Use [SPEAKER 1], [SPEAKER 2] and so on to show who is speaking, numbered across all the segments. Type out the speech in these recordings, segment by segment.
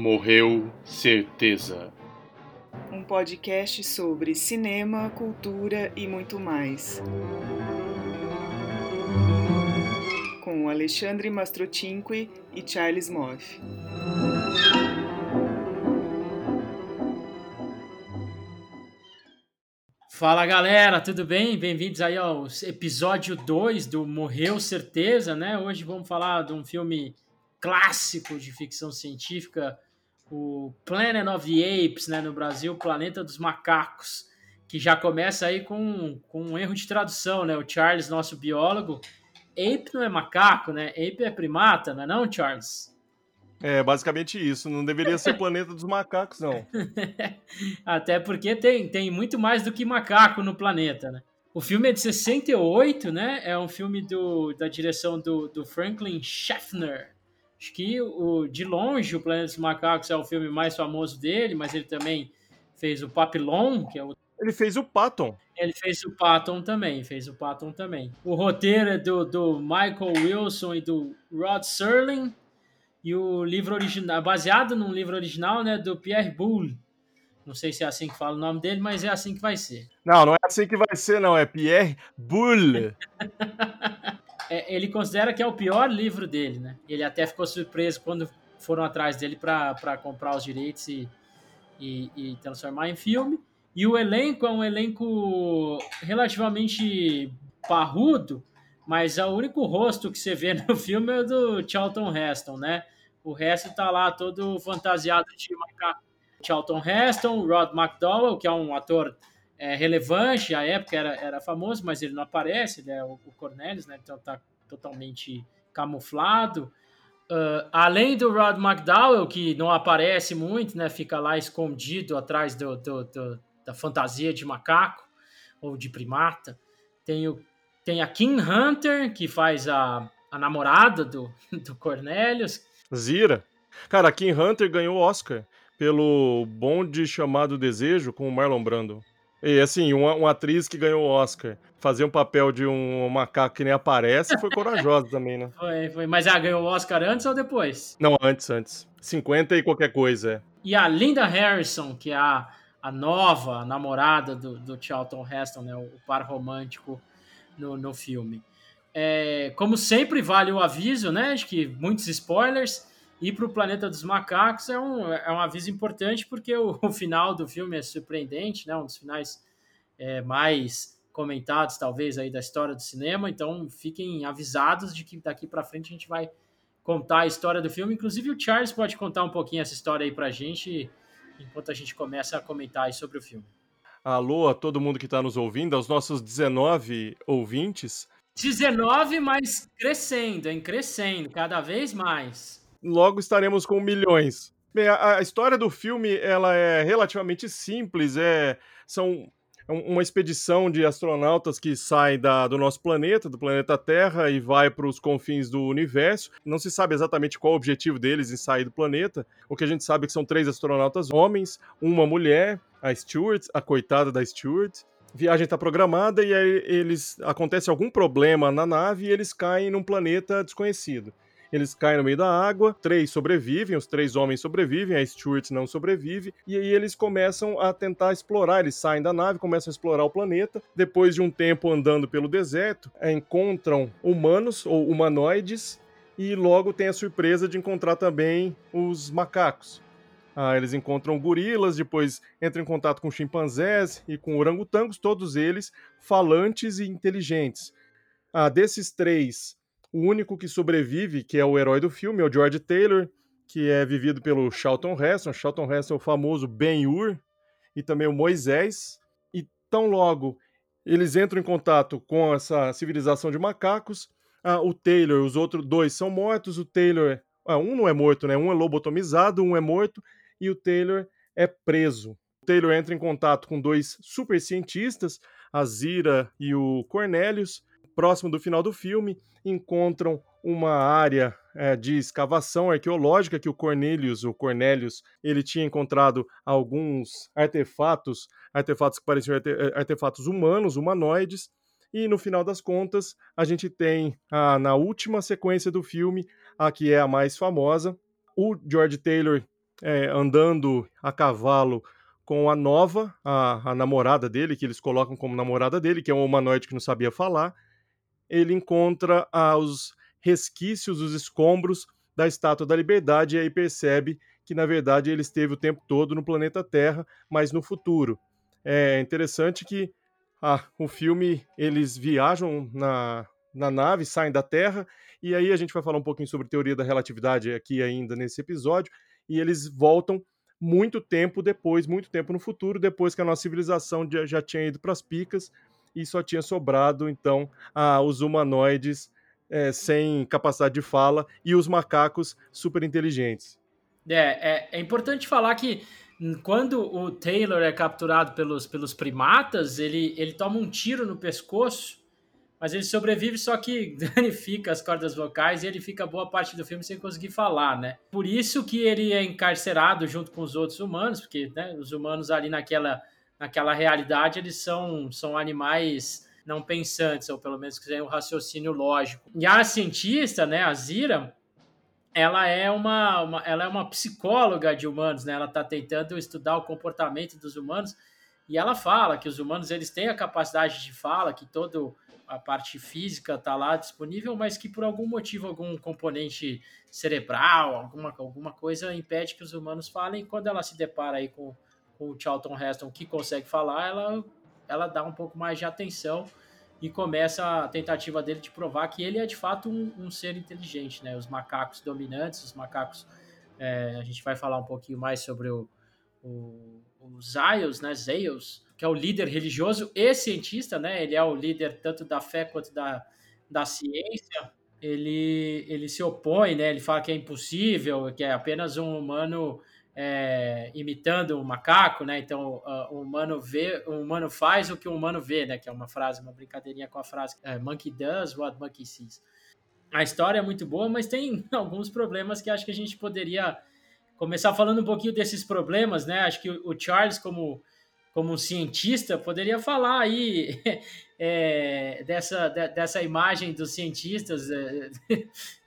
[SPEAKER 1] Morreu Certeza.
[SPEAKER 2] Um podcast sobre cinema, cultura e muito mais. Com Alexandre Mastrocinque e Charles Moff.
[SPEAKER 3] Fala galera, tudo bem? Bem-vindos aí ao episódio 2 do Morreu Certeza, né? Hoje vamos falar de um filme clássico de ficção científica, o Planet of the Apes, né, no Brasil, Planeta dos Macacos, que já começa aí com, com um erro de tradução, né? O Charles, nosso biólogo, ape não é macaco, né? Ape é primata, não é não, Charles?
[SPEAKER 4] É, basicamente isso. Não deveria ser Planeta dos Macacos, não.
[SPEAKER 3] Até porque tem, tem muito mais do que macaco no planeta, né? O filme é de 68, né? É um filme do, da direção do, do Franklin Schaffner, Acho que o, de longe o Planeta dos Macacos é o filme mais famoso dele, mas ele também fez o Papillon, que é o.
[SPEAKER 4] Ele fez o Patton.
[SPEAKER 3] Ele fez o Patton também, fez o Patton também. O roteiro é do, do Michael Wilson e do Rod Serling. E o livro original, baseado num livro original, né, do Pierre Boulle. Não sei se é assim que fala o nome dele, mas é assim que vai ser.
[SPEAKER 4] Não, não é assim que vai ser, não. É Pierre Boulle.
[SPEAKER 3] é, ele considera que é o pior livro dele, né? Ele até ficou surpreso quando foram atrás dele para comprar os direitos e, e, e, transformar em filme. E o elenco é um elenco relativamente parrudo, mas o único rosto que você vê no filme é o do Charlton Heston, né? O resto tá lá todo fantasiado de macaco. Charlton Heston, Rod McDowell, que é um ator é, relevante, à época era, era famoso, mas ele não aparece, ele é o, o Cornelius, né? Então tá totalmente camuflado. Uh, além do Rod McDowell, que não aparece muito, né? Fica lá escondido atrás do, do, do, da fantasia de macaco ou de primata. Tem, o, tem a Kim Hunter, que faz a, a namorada do, do Cornelius.
[SPEAKER 4] Zira. Cara, a Kim Hunter ganhou o Oscar pelo Bonde Chamado Desejo com o Marlon Brando. E assim, uma, uma, atriz que ganhou o Oscar fazer um papel de um macaco que nem aparece foi corajosa também, né?
[SPEAKER 3] Foi, foi. Mas ela ganhou o Oscar antes ou depois?
[SPEAKER 4] Não, antes, antes. 50 e qualquer coisa, é.
[SPEAKER 3] E a Linda Harrison, que é a, a nova namorada do, do Charlton Heston, né? O, o par romântico no, no filme. É, como sempre, vale o aviso, né? De que muitos spoilers. E para o Planeta dos Macacos é um, é um aviso importante porque o, o final do filme é surpreendente, né? Um dos finais é, mais comentados, talvez, aí da história do cinema. Então, fiquem avisados de que daqui para frente a gente vai contar a história do filme. Inclusive, o Charles pode contar um pouquinho essa história aí para a gente enquanto a gente começa a comentar sobre o filme.
[SPEAKER 4] Alô a todo mundo que está nos ouvindo, aos nossos 19 ouvintes.
[SPEAKER 3] 19, mas crescendo, hein? Crescendo, cada vez mais
[SPEAKER 4] logo estaremos com milhões. Bem, a, a, história do filme ela é relativamente simples. É, são uma expedição de astronautas que sai da, do nosso planeta, do planeta Terra, e vai para os confins do universo. Não se sabe exatamente qual o objetivo deles em sair do planeta. O que a gente sabe é que são três astronautas homens, uma mulher, a Stewart, a coitada da Stewart. Viagem está programada e aí eles acontece algum problema na nave e eles caem num planeta desconhecido. Eles caem no meio da água, três sobrevivem, os três homens sobrevivem, a Stuart não sobrevive, e aí eles começam a tentar explorar. Eles saem da nave, começam a explorar o planeta. Depois de um tempo andando pelo deserto, encontram humanos ou humanoides, e logo tem a surpresa de encontrar também os macacos. Ah, eles encontram gorilas, depois entram em contato com chimpanzés e com orangotangos, todos eles falantes e inteligentes. Ah, desses três, o único que sobrevive, que é o herói do filme, é o George Taylor, que é vivido pelo Charlton Heston. Charlton Heston é o famoso Ben-Hur e também o Moisés. E tão logo eles entram em contato com essa civilização de macacos, ah, o Taylor, os outros dois são mortos. O Taylor, ah, um não é morto, né? Um é lobotomizado, um é morto e o Taylor é preso. O Taylor entra em contato com dois super cientistas, a Zira e o Cornelius, próximo do final do filme, encontram uma área é, de escavação arqueológica que o Cornelius, o Cornelius, ele tinha encontrado alguns artefatos, artefatos que pareciam arte é, artefatos humanos, humanoides, e no final das contas a gente tem a, na última sequência do filme, a que é a mais famosa, o George Taylor é, andando a cavalo com a Nova, a, a, namorada dele, que eles colocam como namorada dele, que é um humanoide que não sabia falar. Ele encontra ah, os resquícios, os escombros da Estátua da Liberdade e aí percebe que, na verdade, ele esteve o tempo todo no planeta Terra, mas no futuro. É interessante que ah, o filme, eles viajam na, na nave, saem da Terra, e aí a gente vai falar um pouquinho sobre teoria da relatividade aqui ainda nesse episódio, e eles voltam muito tempo depois, muito tempo no futuro, depois que a nossa civilização já, já tinha ido para as picas e só tinha sobrado, então, ah, os humanoides é, sem capacidade de fala e os macacos super inteligentes.
[SPEAKER 3] É, é, é, importante falar que quando o Taylor é capturado pelos, pelos primatas, ele, ele toma um tiro no pescoço mas ele sobrevive, só que danifica as cordas vocais e ele fica boa parte do filme sem conseguir falar, né? Por isso que ele é encarcerado junto com os outros humanos, porque né, os humanos ali naquela, naquela realidade eles são, são animais não pensantes, ou pelo menos que têm um raciocínio lógico. E a cientista, né, a Zira, ela é uma, uma, ela é uma psicóloga de humanos, né? Ela está tentando estudar o comportamento dos humanos e ela fala que os humanos eles têm a capacidade de fala, que todo a parte física está lá disponível, mas que por algum motivo, algum componente cerebral, alguma, alguma coisa impede que os humanos falem. Quando ela se depara aí com o Charlton Heston que consegue falar, ela, ela dá um pouco mais de atenção e começa a tentativa dele de provar que ele é de fato um, um ser inteligente, né? Os macacos dominantes, os macacos. É, a gente vai falar um pouquinho mais sobre o, o, Zaios, né? Zaios, que é o líder religioso e cientista, né? Ele é o líder tanto da fé quanto da, da ciência. Ele, ele se opõe, né? Ele fala que é impossível, que é apenas um humano é, imitando um macaco, né? Então, uh, o humano vê, o humano faz o que o humano vê, né? Que é uma frase, uma brincadeirinha com a frase é, "Monkey does what monkey sees". A história é muito boa, mas tem alguns problemas que acho que a gente poderia começar falando um pouquinho desses problemas, né? Acho que o Charles, como como um cientista, poderia falar aí é, dessa, dessa imagem dos cientistas.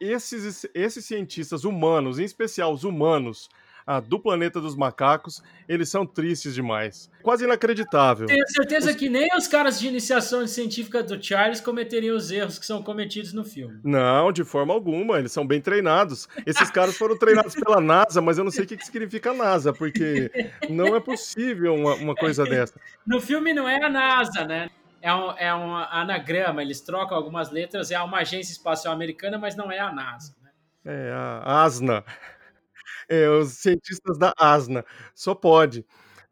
[SPEAKER 4] Esses, esses cientistas humanos, em especial os humanos, ah, do planeta dos macacos, eles são tristes demais. Quase inacreditável.
[SPEAKER 3] Tenho certeza os... que nem os caras de iniciação científica do Charles cometeriam os erros que são cometidos no filme.
[SPEAKER 4] Não, de forma alguma. Eles são bem treinados. Esses caras foram treinados pela NASA, mas eu não sei o que, que significa NASA, porque não é possível uma, uma coisa dessa.
[SPEAKER 3] No filme não é a NASA, né? É um, é um anagrama, eles trocam algumas letras, é uma agência espacial americana, mas não é a NASA. Né?
[SPEAKER 4] É a ASNA é, os cientistas da Asna, só pode.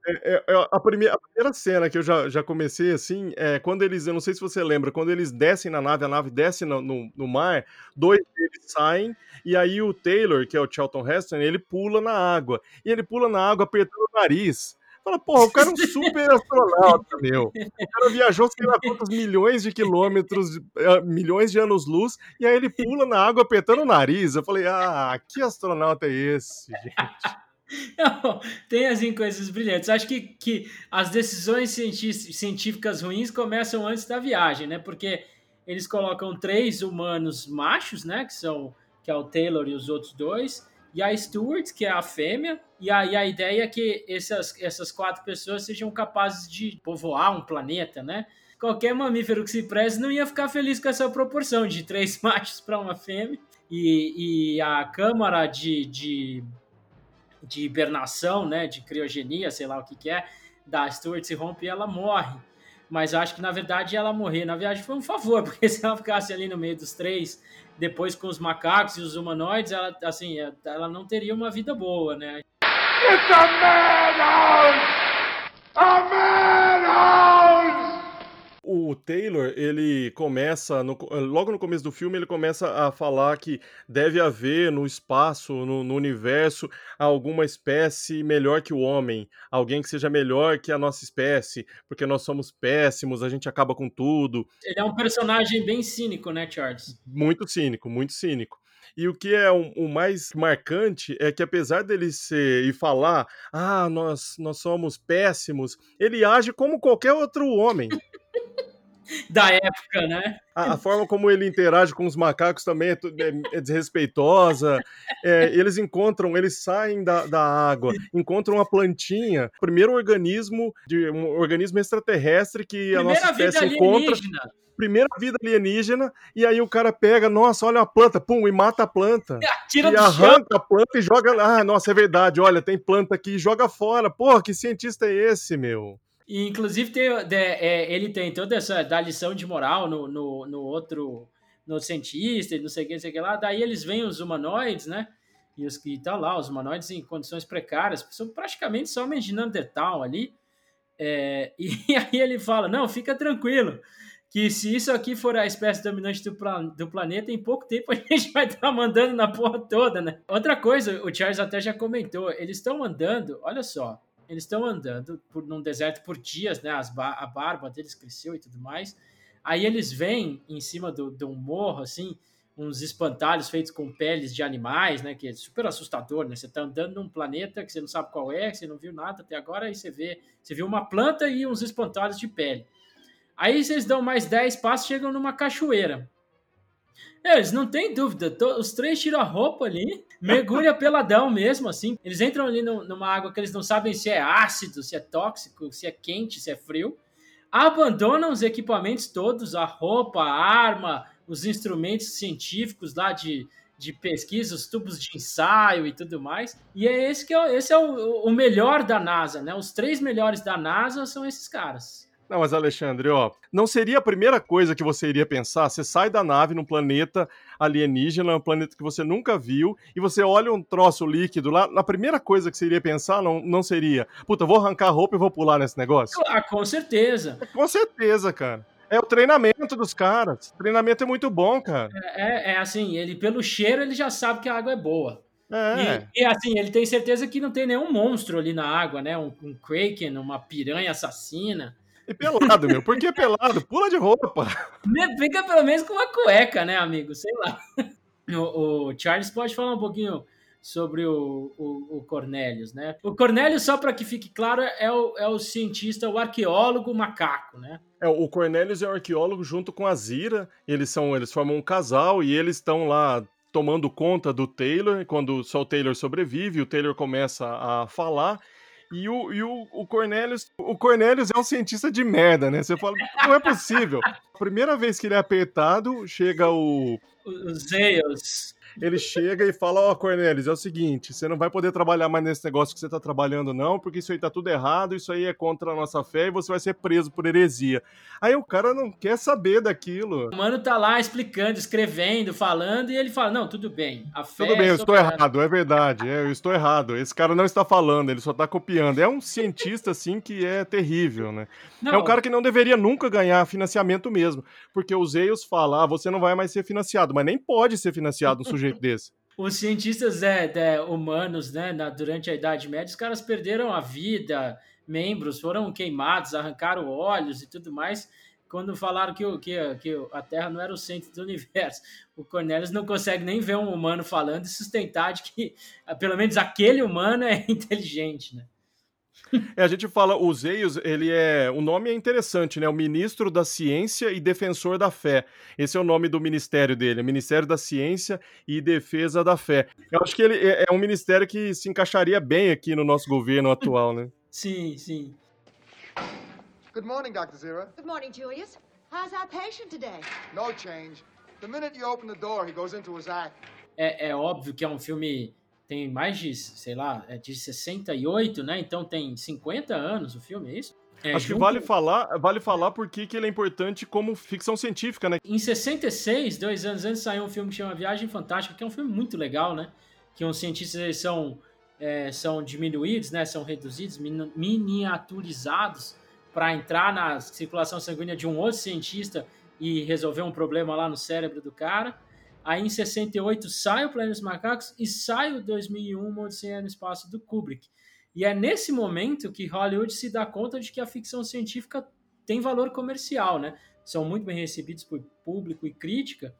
[SPEAKER 4] É, é, é, a, primeira, a, primeira, cena que eu já, já comecei assim é quando eles, eu não sei se você lembra, quando eles descem na nave, a nave desce no, no, no mar, dois deles saem, e aí o Taylor, que é o Charlton Heston, ele pula na água. E ele pula na água apertando o nariz. Fala, porra, o cara é um super astronauta, meu. O cara viajou sei lá quantos milhões de quilômetros, eh, milhões de anos-luz, e aí ele pula na água apertando o nariz. Eu falei, ah, que astronauta é esse, gente?
[SPEAKER 3] Não, tem assim coisas brilhantes. Acho que, que as decisões científicas ruins começam antes da viagem, né? Porque eles colocam três humanos machos, né? Que são que é o Taylor e os outros dois, e a Stewart, que é a fêmea, e aí a ideia é que essas, essas quatro pessoas sejam capazes de povoar um planeta, né? Qualquer mamífero que se preze não ia ficar feliz com essa proporção de três machos para uma fêmea. E, e a câmara de, de, de hibernação, né, de criogenia, sei lá o que, que é, da Stewart se rompe e ela morre. Mas acho que na verdade ela morrer na viagem foi um favor, porque se ela ficasse ali no meio dos três depois com os macacos e os humanoides, ela, assim, ela não teria uma vida boa, né? It's a madhouse!
[SPEAKER 4] A madhouse! O Taylor, ele começa, no, logo no começo do filme, ele começa a falar que deve haver no espaço, no, no, universo, alguma espécie melhor que o homem, alguém que seja melhor que a nossa espécie, porque nós somos péssimos, a gente acaba com tudo.
[SPEAKER 3] Ele é um personagem bem cínico, né, Charles?
[SPEAKER 4] Muito cínico, muito cínico. E o que é o, o, mais marcante é que, apesar dele ser e falar, ah, nós, nós somos péssimos, ele age como qualquer outro homem.
[SPEAKER 3] da época, né?
[SPEAKER 4] A, a, forma como ele interage com os macacos também é, é, é desrespeitosa. É, eles encontram, eles saem da, da água, encontram uma plantinha, primeiro organismo de um organismo extraterrestre que Primeira a nossa espécie encontra primeira vida alienígena, e aí o cara pega, nossa, olha a planta, pum, e mata a planta.
[SPEAKER 3] Tira
[SPEAKER 4] e arranca chão. a planta e joga. Ah, nossa, é verdade, olha, tem planta aqui e joga fora. Porra, que cientista é esse, meu?
[SPEAKER 3] E, inclusive, tem, é, ele tem toda essa da lição de moral no, no, no outro no cientista e não sei o que, não sei o que lá. Daí eles veem os humanoides, né? E os que estão lá, os humanoides em condições precárias, são praticamente só homens de Neandertal ali. É, e aí ele fala: Não, fica tranquilo, que se isso aqui for a espécie dominante do, do planeta, em pouco tempo a gente vai estar mandando na porra toda, né? Outra coisa, o Charles até já comentou: eles estão andando, olha só, eles estão andando por, num deserto por dias, né? As, a barba deles cresceu e tudo mais. Aí eles vêm em cima de um morro, assim, uns espantalhos feitos com peles de animais, né? Que é super assustador, né? Você tá andando num planeta que você não sabe qual é, que você não viu nada até agora, aí você vê, você viu uma planta e uns espantalhos de pele. Aí vocês dão mais 10 passos, chegam numa cachoeira. Eles não tem dúvida, os três tiram a roupa ali, mergulha peladão mesmo, assim. Eles entram ali no, numa água que eles não sabem se é ácido, se é tóxico, se é quente, se é frio. Abandonam os equipamentos todos, a roupa, a arma, os instrumentos científicos lá de, de pesquisa, os tubos de ensaio e tudo mais. E é esse que é, esse é o, o melhor da NASA, né? Os três melhores da NASA são esses caras.
[SPEAKER 4] Não, mas Alexandre, ó, não seria a primeira coisa que você iria pensar? Você sai da nave num planeta alienígena, um planeta que você nunca viu, e você olha um troço líquido lá, a primeira coisa que você iria pensar não, não seria, puta, vou arrancar a roupa e vou pular nesse negócio?
[SPEAKER 3] Ah, com certeza.
[SPEAKER 4] É, com certeza, cara. É o treinamento dos caras. O treinamento é muito bom, cara.
[SPEAKER 3] É, é, é assim, ele pelo cheiro ele já sabe que a água é boa.
[SPEAKER 4] É.
[SPEAKER 3] E, e, assim, ele tem certeza que não tem nenhum monstro ali na água, né? Um, um Kraken, uma piranha assassina.
[SPEAKER 4] E pelado, meu. Por que pelado? Pula de roupa.
[SPEAKER 3] Fica pelo menos com uma cueca, né, amigo? Sei lá. O, o Charles pode falar um pouquinho sobre o, o, o Cornelius, né? O Cornelius, só para que fique claro, é o, é o cientista, o arqueólogo macaco, né?
[SPEAKER 4] É, o Cornelius é o arqueólogo junto com a Zira. Eles são, eles formam um casal e eles estão lá tomando conta do Taylor. Quando só o Taylor sobrevive, o Taylor começa a falar e o, e o, o Cornelius. O Cornelius é um cientista de merda, né? Você fala, não é possível. A primeira vez que ele é apertado, chega o.
[SPEAKER 3] Os Zeus
[SPEAKER 4] ele chega e fala: Ó, oh, Cornelius, é o seguinte, você não vai poder trabalhar mais nesse negócio que você tá trabalhando, não, porque isso aí tá tudo errado, isso aí é contra a nossa fé e você vai ser preso por heresia. Aí o cara não quer saber daquilo.
[SPEAKER 3] O mano tá lá explicando, escrevendo, falando, e ele fala: Não, tudo bem, a fé.
[SPEAKER 4] Tudo bem, eu estou errado, é verdade, é, eu estou errado. Esse cara não está falando, ele só tá copiando. É um cientista, assim, que é terrível, né? Não. É um cara que não deveria nunca ganhar financiamento mesmo, porque os Eios falam: ah, você não vai mais ser financiado, mas nem pode ser financiado um sujeito jeito desse.
[SPEAKER 3] Os cientistas é, é, humanos, né, na, durante a Idade Média, os caras perderam a vida, membros foram queimados, arrancaram olhos e tudo mais, quando falaram que, o, que, que a Terra não era o centro do universo. O Cornelius não consegue nem ver um humano falando e sustentar de que, pelo menos, aquele humano é inteligente, né?
[SPEAKER 4] É, a gente fala, o Zeios, ele é. O nome é interessante, né? O ministro da Ciência e Defensor da Fé. Esse é o nome do ministério dele, Ministério da Ciência e Defesa da Fé. Eu acho que ele é, é um ministério que se encaixaria bem aqui no nosso governo atual, né?
[SPEAKER 3] Sim, sim.
[SPEAKER 5] Good morning, Dr. Zira.
[SPEAKER 6] Good morning, Julius. How's our patient today?
[SPEAKER 5] No change. The minute you open the door, he goes into his act.
[SPEAKER 3] É, é óbvio que é um filme tem mais de, sei lá, é de 68, né? Então tem 50 anos o filme, é isso? É,
[SPEAKER 4] Acho junto... que vale falar, vale falar porque que ele é importante como ficção científica, né?
[SPEAKER 3] Em 66, dois anos antes, saiu um filme que chama Viagem Fantástica, que é um filme muito legal, né? Que os cientistas eles são, é, são diminuídos, né? São reduzidos, miniaturizados para entrar na circulação sanguínea de um outro cientista e resolver um problema lá no cérebro do cara. Aí em 68 sai o Planeta dos Macacos e sai o 2001 Odisseia no Espaço do Kubrick. E é nesse momento que Hollywood se dá conta de que a ficção científica tem valor comercial, né? São muito bem recebidos por público e crítica.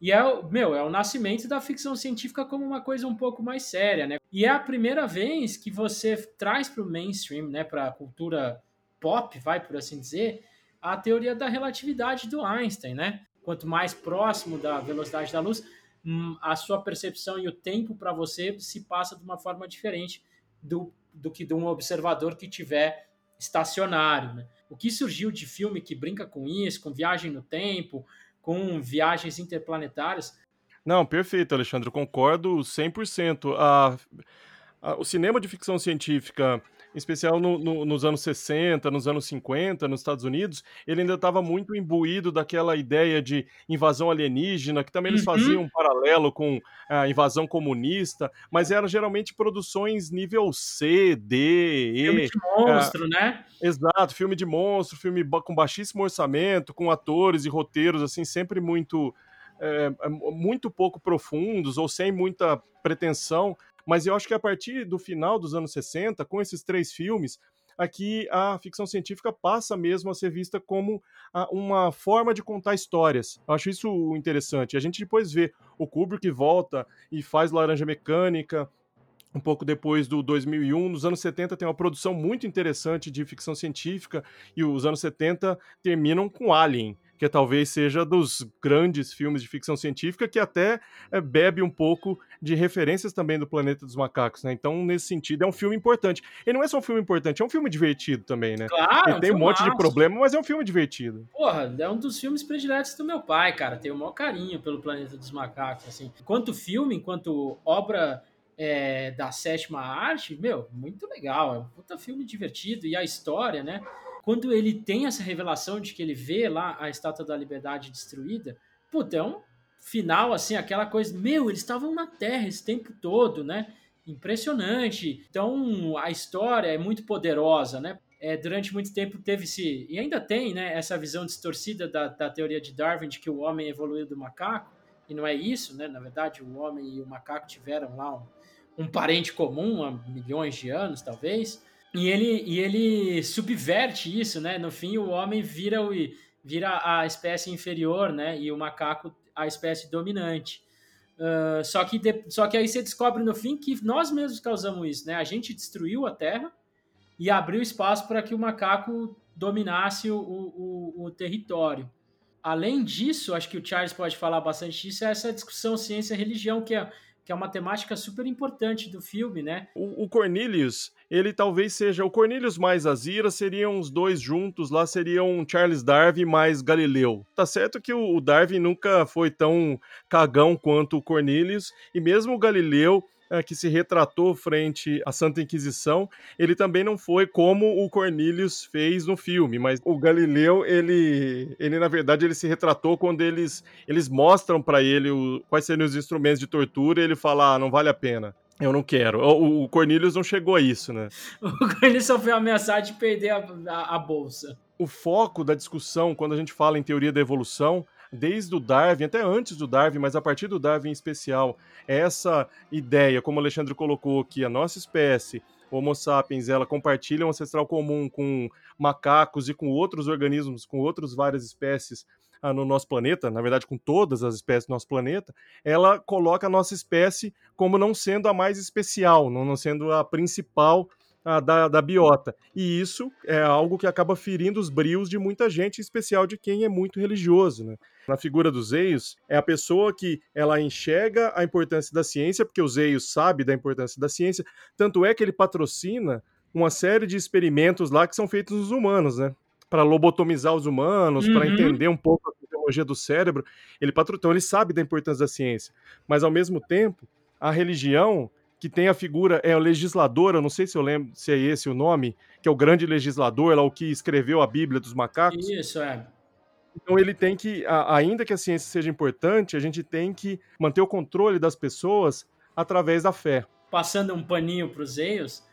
[SPEAKER 3] E é, meu, é o nascimento da ficção científica como uma coisa um pouco mais séria, né? E é a primeira vez que você traz para o mainstream, né, para a cultura pop, vai por assim dizer, a teoria da relatividade do Einstein, né? Quanto mais próximo da velocidade da luz, hum, a sua percepção e o tempo para você se passa de uma forma diferente do, do que de um observador que tiver estacionário. Né? O que surgiu de filme que brinca com isso, com viagem no tempo, com viagens interplanetárias.
[SPEAKER 4] Não, perfeito, Alexandre, concordo 100%. A, a, o cinema de ficção científica em especial no, no, nos anos 60, nos anos 50, nos Estados Unidos, ele ainda estava muito imbuído daquela ideia de invasão alienígena, que também eles uhum. faziam um paralelo com a invasão comunista, mas eram geralmente produções nível C, D,
[SPEAKER 3] E. Filme de monstro, né?
[SPEAKER 4] Exato, filme de monstro, filme com baixíssimo orçamento, com atores e roteiros assim sempre muito é, muito pouco profundos ou sem muita pretensão, mas eu acho que a partir do final dos anos 60, com esses três filmes, aqui a ficção científica passa mesmo a ser vista como uma forma de contar histórias. Eu acho isso interessante. A gente depois vê o Kubrick volta e faz Laranja Mecânica, um pouco depois do 2001. Nos anos 70 tem uma produção muito interessante de ficção científica e os anos 70 terminam com Alien que talvez seja dos grandes filmes de ficção científica que até é, bebe um pouco de referências também do Planeta dos Macacos, né? Então, nesse sentido, é um filme importante. Ele não é só um filme importante, é um filme divertido também, né?
[SPEAKER 3] Claro,
[SPEAKER 4] Ele tem um monte de problema, mas é um filme divertido.
[SPEAKER 3] Porra, é um dos filmes prediletos do meu pai, cara. Tenho o maior carinho pelo Planeta dos Macacos, assim. Enquanto filme, enquanto obra é, da sétima arte, meu, muito legal. É um puta filme divertido. E a história, né? Quando ele tem essa revelação de que ele vê lá a Estátua da Liberdade destruída, puta, é um final, assim, aquela coisa, meu, eles estavam na Terra esse tempo todo, né? Impressionante. Então, a história é muito poderosa, né? É, durante muito tempo teve-se, e ainda tem, né, essa visão distorcida da, da teoria de Darwin de que o homem evoluiu do macaco, e não é isso, né? Na verdade, o homem e o macaco tiveram lá um, um parente comum há milhões de anos, talvez. E ele, e ele subverte isso, né? No fim, o homem vira, o, vira a espécie inferior, né? E o macaco a espécie dominante. Uh, só, que de, só que aí você descobre no fim que nós mesmos causamos isso, né? A gente destruiu a Terra e abriu espaço para que o macaco dominasse o, o, o, território. Além disso, acho que o Charles pode falar bastante disso, é essa discussão ciência-religião, que é, que é uma temática super importante do filme, né?
[SPEAKER 4] O, o Cornelius, ele talvez seja o Cornelius mais Azira, seriam os dois juntos, lá seriam Charles Darwin mais Galileu. Tá certo que o, o Darwin nunca foi tão cagão quanto o Cornelius, e mesmo o Galileu que se retratou frente à Santa Inquisição, ele também não foi como o Cornelius fez no filme, mas o Galileu, ele, ele na verdade, ele se retratou quando eles, eles mostram para ele o, quais seriam os instrumentos de tortura e ele fala, ah, não vale a pena. Eu não quero. O, o Cornelius não chegou a isso, né?
[SPEAKER 3] O Cornelius só foi ameaçado de perder a, a, a bolsa.
[SPEAKER 4] O foco da discussão, quando a gente fala em teoria da evolução, desde o Darwin, até antes do Darwin, mas a partir do Darwin em especial, essa ideia, como o Alexandre colocou, que a nossa espécie, Homo sapiens, ela compartilha um ancestral comum com macacos e com outros organismos, com outras várias espécies ah, no nosso planeta, na verdade com todas as espécies do nosso planeta, ela coloca a nossa espécie como não sendo a mais especial, não sendo a principal da, da biota. E isso é algo que acaba ferindo os brios de muita gente, em especial de quem é muito religioso. Né? Na figura dos Eios, é a pessoa que ela enxerga a importância da ciência, porque os Eios sabe da importância da ciência, tanto é que ele patrocina uma série de experimentos lá que são feitos nos humanos, né? Para lobotomizar os humanos, uhum. para entender um pouco a fisiologia do cérebro. Ele patrocina, então ele sabe da importância da ciência. Mas ao mesmo tempo, a religião que tem a figura, é o legislador, eu não sei se eu lembro se é esse o nome, que é o grande legislador, lá o que escreveu a Bíblia dos macacos.
[SPEAKER 3] Isso, é.
[SPEAKER 4] Então ele tem que, ainda que a ciência seja importante, a gente tem que manter o controle das pessoas através da fé.
[SPEAKER 3] Passando um paninho para os Eios,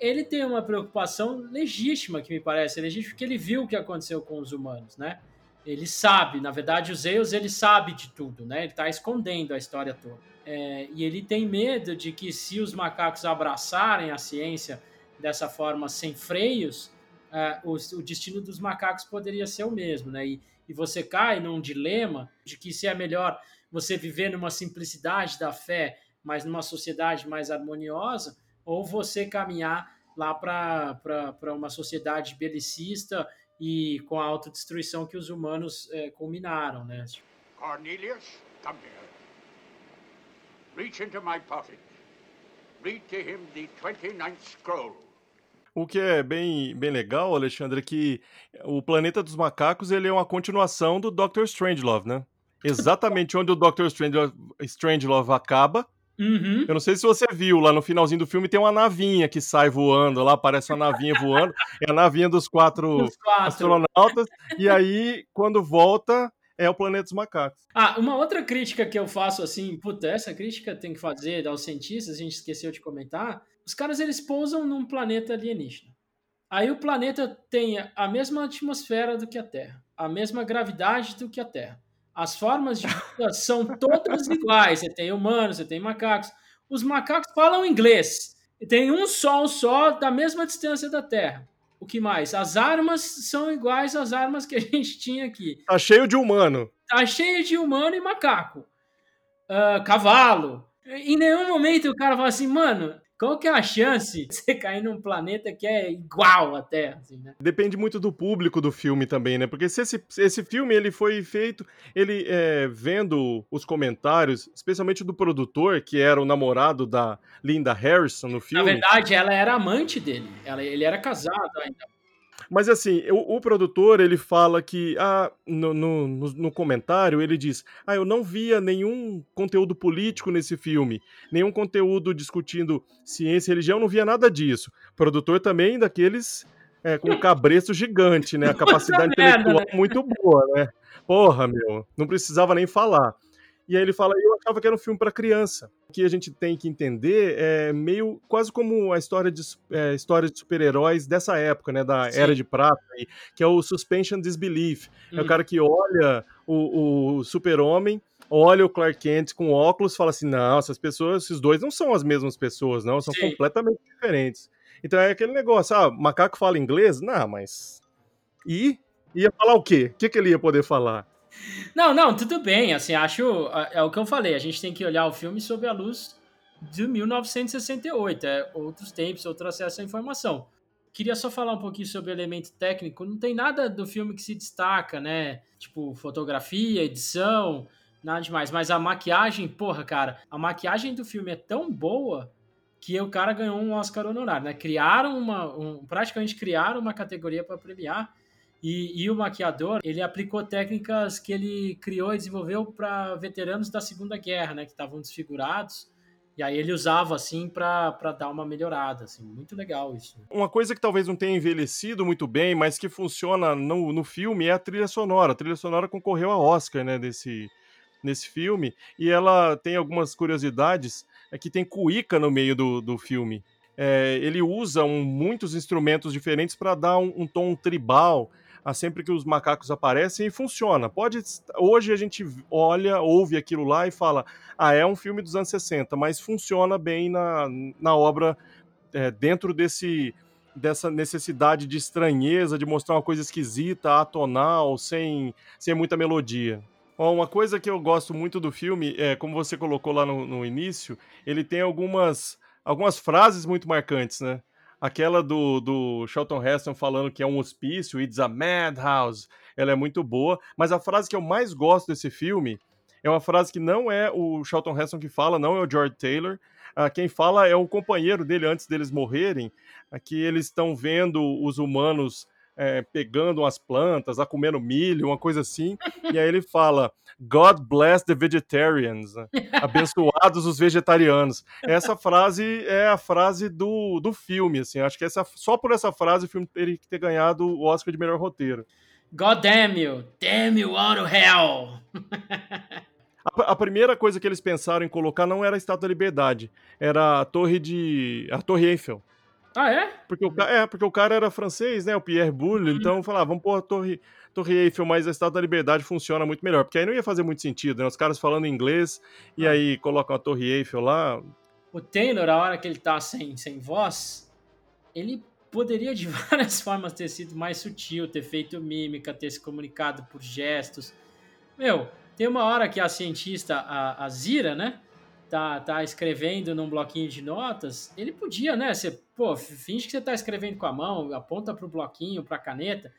[SPEAKER 3] ele tem uma preocupação legítima, que me parece, legítima, porque ele viu o que aconteceu com os humanos, né? Ele sabe, na verdade, os Eios, ele sabe de tudo, né? Ele está escondendo a história toda. É, e ele tem medo de que se os macacos abraçarem a ciência dessa forma sem freios, é, o, o, destino dos macacos poderia ser o mesmo, né? E, e você cai num dilema de que se é melhor você viver numa simplicidade da fé, mas numa sociedade mais harmoniosa, ou você caminhar lá para uma sociedade belicista e com a autodestruição que os humanos é, culminaram, né?
[SPEAKER 7] Cornelius, come here. Reach into my pocket. Read to him the 29th scroll.
[SPEAKER 4] O que é bem, bem legal, Alexandre, é que o Planeta dos Macacos ele é uma continuação do Dr. Strangelove, né? Exatamente onde o Dr. Strangelove, Strangelove acaba.
[SPEAKER 3] Uhum.
[SPEAKER 4] Eu não sei se você viu, lá no finalzinho do filme tem uma navinha que sai voando, lá aparece uma navinha voando, é a navinha dos quatro,
[SPEAKER 3] quatro.
[SPEAKER 4] astronautas, e aí, quando volta, é o Planeta dos Macacos.
[SPEAKER 3] Ah, uma outra crítica que eu faço assim, puta, essa crítica tem que fazer aos cientistas, a gente esqueceu de comentar. Os caras eles pousam num planeta alienígena. Aí o planeta tem a mesma atmosfera do que a Terra, a mesma gravidade do que a Terra. As formas de vida são todas iguais. Você tem humanos, você tem macacos. Os macacos falam inglês. E tem um sol só da mesma distância da Terra. O que mais? As armas são iguais às armas que a gente tinha aqui.
[SPEAKER 4] Tá cheio de humano.
[SPEAKER 3] Tá cheio de humano e macaco. Ah, cavalo. Em nenhum momento o cara fala assim, mano, qual que é a chance de você cair num planeta que é igual à Terra? Assim, né?
[SPEAKER 4] Depende muito do público do filme também, né? Porque se esse, se esse filme ele foi feito, ele é, vendo os comentários, especialmente do produtor, que era o namorado da Linda Harrison no
[SPEAKER 3] Na
[SPEAKER 4] filme.
[SPEAKER 3] verdade, ela era amante dele. Ela, ele era casado ainda.
[SPEAKER 4] Mas assim, o, o produtor ele fala que ah, no, no, no- comentário ele diz: Ah, eu não via nenhum conteúdo político nesse filme, nenhum conteúdo discutindo ciência e religião, não via nada disso. Produtor também daqueles é, com um cabresto gigante, né? A capacidade
[SPEAKER 3] merda,
[SPEAKER 4] intelectual muito boa, né? Porra, meu, não precisava nem falar. E aí ele fala, eu achava que era um filme para criança. O que a gente tem que entender é meio quase como a história de, é, história de super-heróis dessa época, né? Da
[SPEAKER 3] Sim.
[SPEAKER 4] Era de Prata, que é o Suspension Disbelief. É o
[SPEAKER 3] Hum.
[SPEAKER 4] cara que olha o, o super-homem, olha o Clark Kent com óculos e fala assim, não, essas pessoas, esses dois não são as mesmas pessoas, não, são
[SPEAKER 3] Sim.
[SPEAKER 4] completamente diferentes. Então é aquele negócio, ah, macaco fala inglês? Não, mas... E? Ia falar o quê? O que, que ele ia poder falar?
[SPEAKER 3] Não, não, tudo bem. Assim, acho. É o que eu falei. A gente tem que olhar o filme sob a luz de 1968. É outros tempos, outro acesso à informação. Queria só falar um pouquinho sobre o elemento técnico. Não tem nada do filme que se destaca, né? Tipo, fotografia, edição, nada demais. Mas a maquiagem, porra, cara, a maquiagem do filme é tão boa que o cara ganhou um Oscar honorário, né? Criaram uma. Um, praticamente criaram uma categoria para premiar. E, e o maquiador, ele aplicou técnicas que ele criou e desenvolveu para veteranos da Segunda Guerra, né, que estavam desfigurados. E aí ele usava assim para dar uma melhorada, assim, muito legal isso.
[SPEAKER 4] Uma coisa que talvez não tenha envelhecido muito bem, mas que funciona no, no filme é a trilha sonora. A trilha sonora concorreu a Oscar, né, desse, nesse filme, e ela tem algumas curiosidades, é que tem cuíca no meio do, do filme. É, ele usa um- muitos instrumentos diferentes para dar um, um tom tribal a sempre que os macacos aparecem e funciona. Pode hoje a gente olha, ouve aquilo lá e fala: "Ah, é um filme dos anos 60", mas funciona bem na, na obra é, dentro desse dessa necessidade de estranheza, de mostrar uma coisa esquisita, atonal, sem sem muita melodia. Ó, uma coisa que eu gosto muito do filme é, como você colocou lá no, no início, ele tem algumas algumas frases muito marcantes, né? Aquela do, do Charlton Heston falando que é um hospício, it's a madhouse, ela é muito boa. Mas a frase que eu mais gosto desse filme é uma frase que não é o Charlton Heston que fala, não é o George Taylor. Ah, quem fala é o companheiro dele antes deles morrerem, ah, que eles estão vendo os humanos é, pegando umas plantas, lá comendo milho, uma coisa assim. E aí ele fala: God bless the vegetarians. né? Abençoados os vegetarianos. Essa frase é a frase do, do filme, assim. Acho que essa, só por essa frase o filme teria que ter ganhado o Oscar de melhor roteiro.
[SPEAKER 3] God damn you! Damn you out of hell!
[SPEAKER 4] A, a primeira coisa que eles pensaram em colocar não era a Estátua da Liberdade, era a Torre de. a Torre Eiffel.
[SPEAKER 3] Ah, é?
[SPEAKER 4] Porque o, é, porque o cara era francês, né? O Pierre Boulle, então falaram, vamos pôr a Torre, Torre Eiffel, mas a Estátua da Liberdade funciona muito melhor. Porque aí não ia fazer muito sentido, né? Os caras falando inglês e aí colocam a Torre Eiffel lá.
[SPEAKER 3] O Taylor, a hora que ele tá sem, sem voz, ele poderia de várias formas ter sido mais sutil, ter feito mímica, ter se comunicado por gestos. Meu, tem uma hora que a cientista, a, a Zira, né? Tá, tá escrevendo num bloquinho de notas. Ele podia, né? Você, pô, finge que você tá escrevendo com a mão, aponta pro bloquinho, pra caneta.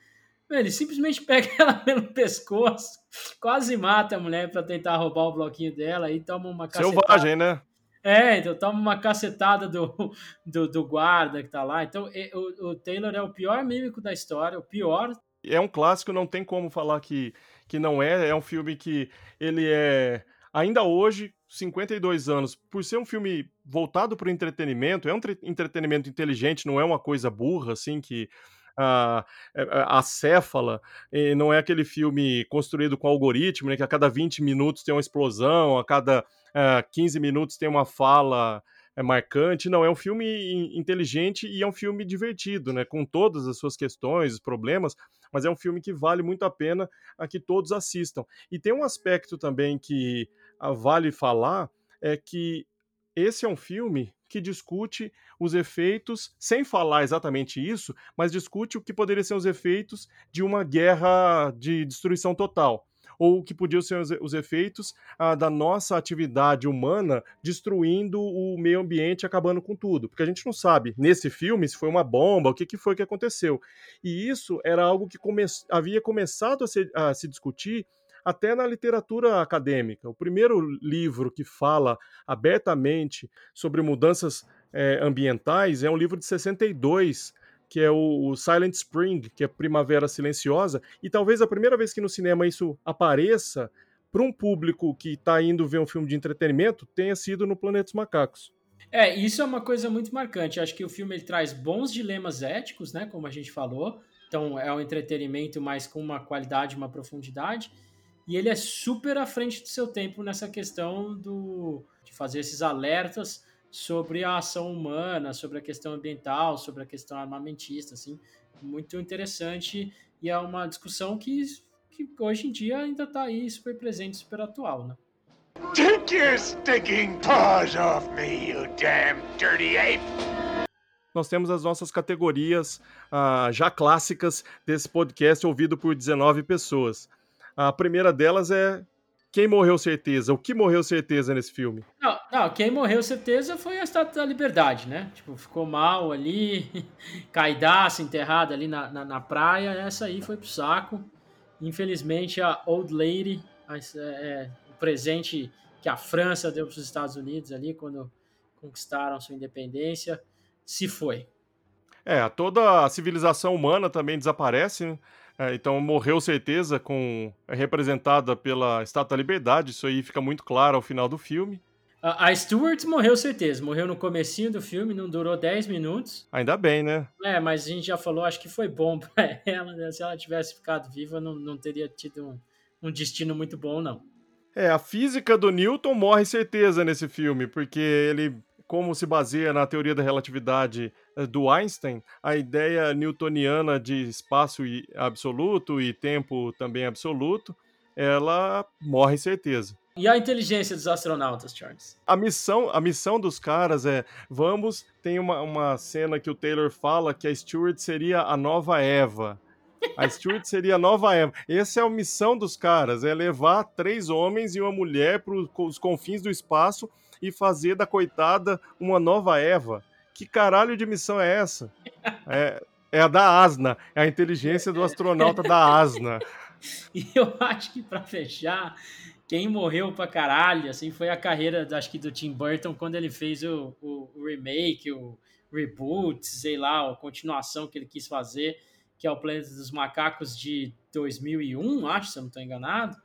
[SPEAKER 3] Ele simplesmente pega ela pelo pescoço, quase mata a mulher para tentar roubar o bloquinho dela e toma uma cacetada.
[SPEAKER 4] Selvagem, né?
[SPEAKER 3] É, então toma uma cacetada do, do, do guarda que tá lá. Então o, o Taylor é o pior mímico da história, o pior.
[SPEAKER 4] É um clássico, não tem como falar que, que não é. É um filme que ele é, ainda hoje, 52 anos, por ser um filme voltado para o entretenimento, é um tre- entretenimento inteligente, não é uma coisa burra, assim, que ah, é- é acéfala, e não é aquele filme construído com algoritmo, né, que a cada 20 minutos tem uma explosão, a cada ah, 15 minutos tem uma fala é marcante, não, é um filme in- inteligente e é um filme divertido, né, com todas as suas questões, problemas, mas é um filme que vale muito a pena a que todos assistam. E tem um aspecto também que vale falar, é que esse é um filme que discute os efeitos, sem falar exatamente isso, mas discute o que poderiam ser os efeitos de uma guerra de destruição total. Ou o que podiam ser os, os efeitos ah, da nossa atividade humana destruindo o meio ambiente, acabando com tudo. Porque a gente não sabe, nesse filme, se foi uma bomba, o que, que foi que aconteceu. E isso era algo que come havia começado a, ser, a se discutir até na literatura acadêmica. O primeiro livro que fala abertamente sobre mudanças eh, ambientais é um livro de 62, que é o, o Silent Spring, que é Primavera Silenciosa, e talvez a primeira vez que no cinema isso apareça para um público que está indo ver um filme de entretenimento tenha sido no Planeta dos Macacos.
[SPEAKER 3] É, isso é uma coisa muito marcante. Acho que o filme ele traz bons dilemas éticos, né? Como a gente falou. Então é um entretenimento, mas com uma qualidade, uma profundidade. E ele é super à frente do seu tempo nessa questão do, de fazer esses alertas sobre a ação humana, sobre a questão ambiental, sobre a questão armamentista, assim, muito interessante e é uma discussão que, que hoje em dia ainda está aí super presente, super atual, né?
[SPEAKER 7] Take your stinking paws off me, you damn dirty ape!
[SPEAKER 4] Nós temos as nossas categorias ah, já clássicas desse podcast ouvido por 19 pessoas. A primeira delas é quem morreu certeza? O que morreu certeza nesse filme?
[SPEAKER 3] Não, não, quem morreu certeza foi a Estátua da Liberdade, né? Tipo, ficou mal ali, caidaço, enterrada ali na, na, na praia, essa aí foi pro saco. Infelizmente, a Old Lady, a- é, o presente que a França deu para os Estados Unidos ali, quando conquistaram sua independência, se foi.
[SPEAKER 4] É, toda a civilização humana também desaparece, né? É, então morreu certeza com é representada pela Estátua da Liberdade, isso aí fica muito claro ao final do filme.
[SPEAKER 3] A, a Stewart morreu certeza, morreu no comecinho do filme, não durou 10 minutos.
[SPEAKER 4] Ainda bem, né?
[SPEAKER 3] É, mas a gente já falou, acho que foi bom para ela, né? Se ela tivesse ficado viva, não, não teria tido um, um destino muito bom, não.
[SPEAKER 4] É, a física do Newton morre certeza nesse filme, porque ele, como se baseia na teoria da relatividade do Einstein, a ideia newtoniana de espaço absoluto e tempo também absoluto, ela morre certeza.
[SPEAKER 3] E a inteligência dos astronautas, Charles?
[SPEAKER 4] A missão, a missão dos caras é, vamos, tem uma, uma cena que o Taylor fala que a Stewart seria a nova Eva. A Stewart seria a nova Eva. Essa é a missão dos caras, é levar três homens e uma mulher para os confins do espaço e fazer da coitada uma nova Eva. Que caralho de missão é essa? É, é a da Asna, é a inteligência do astronauta da Asna.
[SPEAKER 3] E eu acho que pra fechar, quem morreu pra caralho, assim, foi a carreira, acho que do Tim Burton, quando ele fez o, o, o remake, o reboot, sei lá, a continuação que ele quis fazer, que é o Planeta dos Macacos de 2001, acho, se eu não tô enganado,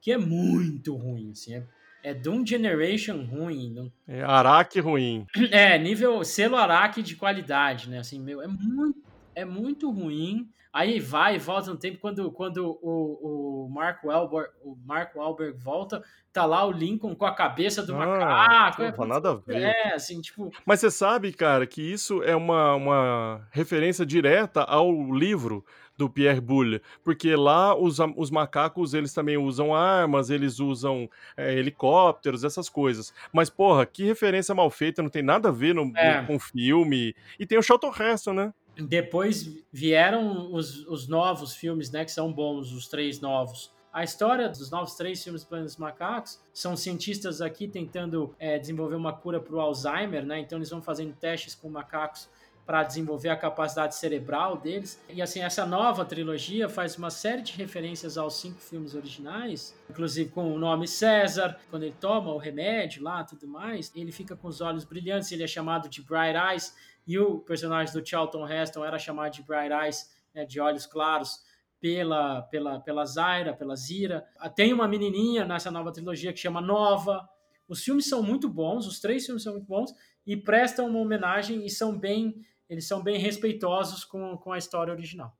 [SPEAKER 3] que é muito ruim, assim, é, é Doom Generation ruim, não
[SPEAKER 4] É Araque ruim.
[SPEAKER 3] é, nível selo Araque de qualidade, né? Assim, meu, é muito, é muito ruim. Aí vai e volta no tempo quando, quando o, o Mark Wahlberg, o Mark Wahlberg volta, tá lá o Lincoln com a cabeça do
[SPEAKER 4] Ah,
[SPEAKER 3] macaco. é,
[SPEAKER 4] porra, nada a ver.
[SPEAKER 3] É, assim, tipo,
[SPEAKER 4] Mas você sabe, cara, que isso é uma, uma referência direta ao livro do Pierre Boulle, porque lá os, os macacos eles também usam armas, eles usam é, helicópteros, essas coisas. Mas, porra, que referência mal feita, não tem nada a ver no, no-
[SPEAKER 3] É.
[SPEAKER 4] com o filme. E tem o Charlton Heston, né?
[SPEAKER 3] depois vieram os, os novos filmes, né? Que são bons, os três novos. A história dos novos três filmes do Planeta dos Macacos são cientistas aqui tentando é, desenvolver uma cura para o Alzheimer, né? Então eles vão fazendo testes com macacos para desenvolver a capacidade cerebral deles. E assim, essa nova trilogia faz uma série de referências aos cinco filmes originais, inclusive com o nome César, quando ele toma o remédio lá, tudo mais, ele fica com os olhos brilhantes, ele é chamado de Bright Eyes, e o personagem do Charlton Heston era chamado de Bright Eyes, né, de olhos claros, pela, pela, pela Zaira, pela Zira. Tem uma menininha nessa nova trilogia que chama Nova. Os filmes são muito bons, os três filmes são muito bons, e prestam uma homenagem e são bem eles são bem respeitosos com, com a história original.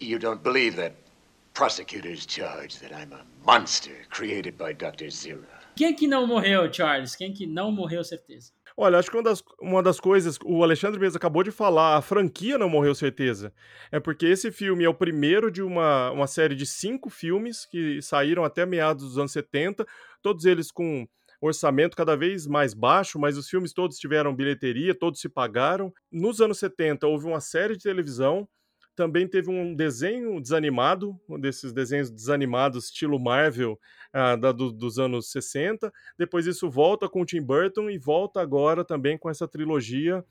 [SPEAKER 8] You don't believe that prosecutors charge that I'm a monster created by Dr. Zira.
[SPEAKER 3] Quem que não morreu, Charles? Quem que não morreu, certeza?
[SPEAKER 4] Olha, acho que uma das, uma das coisas, o Alexandre mesmo acabou de falar, a franquia não morreu, certeza. É porque esse filme é o primeiro de uma, uma série de cinco filmes que saíram até meados dos anos 70, todos eles com orçamento cada vez mais baixo, mas os filmes todos tiveram bilheteria, todos se pagaram. Nos anos 70 houve uma série de televisão, também teve um desenho desanimado, um desses desenhos desanimados estilo Marvel ah, da, do, dos anos 60. Depois isso volta com o Tim Burton e volta agora também com essa trilogia,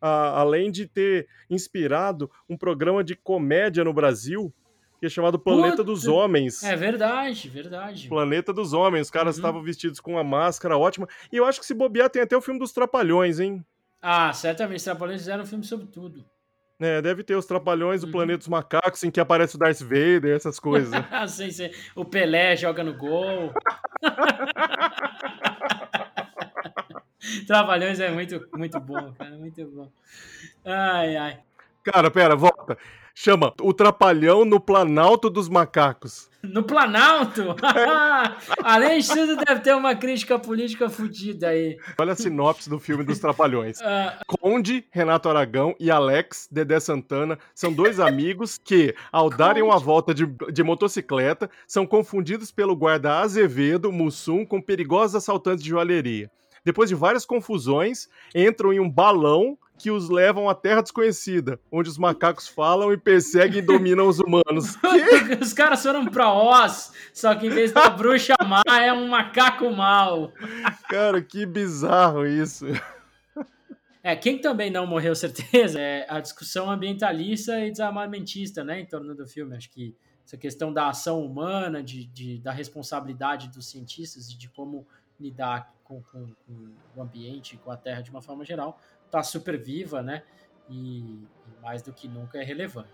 [SPEAKER 4] ah, além de ter inspirado um programa de comédia no Brasil que é chamado Planeta Puta, dos Homens.
[SPEAKER 3] É verdade, verdade.
[SPEAKER 4] Planeta dos Homens. Os caras uhum. estavam vestidos com uma máscara ótima. E eu acho que se bobear tem até o filme dos Trapalhões, hein?
[SPEAKER 3] Ah, certamente. Os Trapalhões fizeram um filme sobre tudo.
[SPEAKER 4] É, deve ter os Trapalhões uhum. Planeta dos Macacos, em que aparece o Darth Vader, essas coisas.
[SPEAKER 3] sim, sim. O Pelé joga no gol. Trapalhões é muito, muito bom, cara. Muito bom. Ai, ai.
[SPEAKER 4] Cara, pera, volta. Chama O Trapalhão no Planalto dos Macacos.
[SPEAKER 3] No Planalto? Além de tudo, deve ter uma crítica política fodida aí.
[SPEAKER 4] Olha a sinopse do filme dos Trapalhões. Uh... Conde, Renato Aragão e Alex, Dedé Santana, são dois amigos que, ao darem uma volta de, de motocicleta, são confundidos pelo guarda Azevedo, Mussum, com perigosos assaltantes de joalheria. Depois de várias confusões, entram em um balão que os levam à Terra Desconhecida, onde os macacos falam e perseguem e dominam os humanos.
[SPEAKER 3] os caras foram pra Oz, só que em vez da bruxa má, é um macaco mau.
[SPEAKER 4] Cara, que bizarro isso.
[SPEAKER 3] É, quem também não morreu, certeza, é a discussão ambientalista e desarmamentista, né, em torno do filme. Acho que essa questão da ação humana, de, de da responsabilidade dos cientistas e de como lidar com, com, com o ambiente, com a Terra de uma forma geral, está super viva, né? E, e, mais do que nunca é relevante.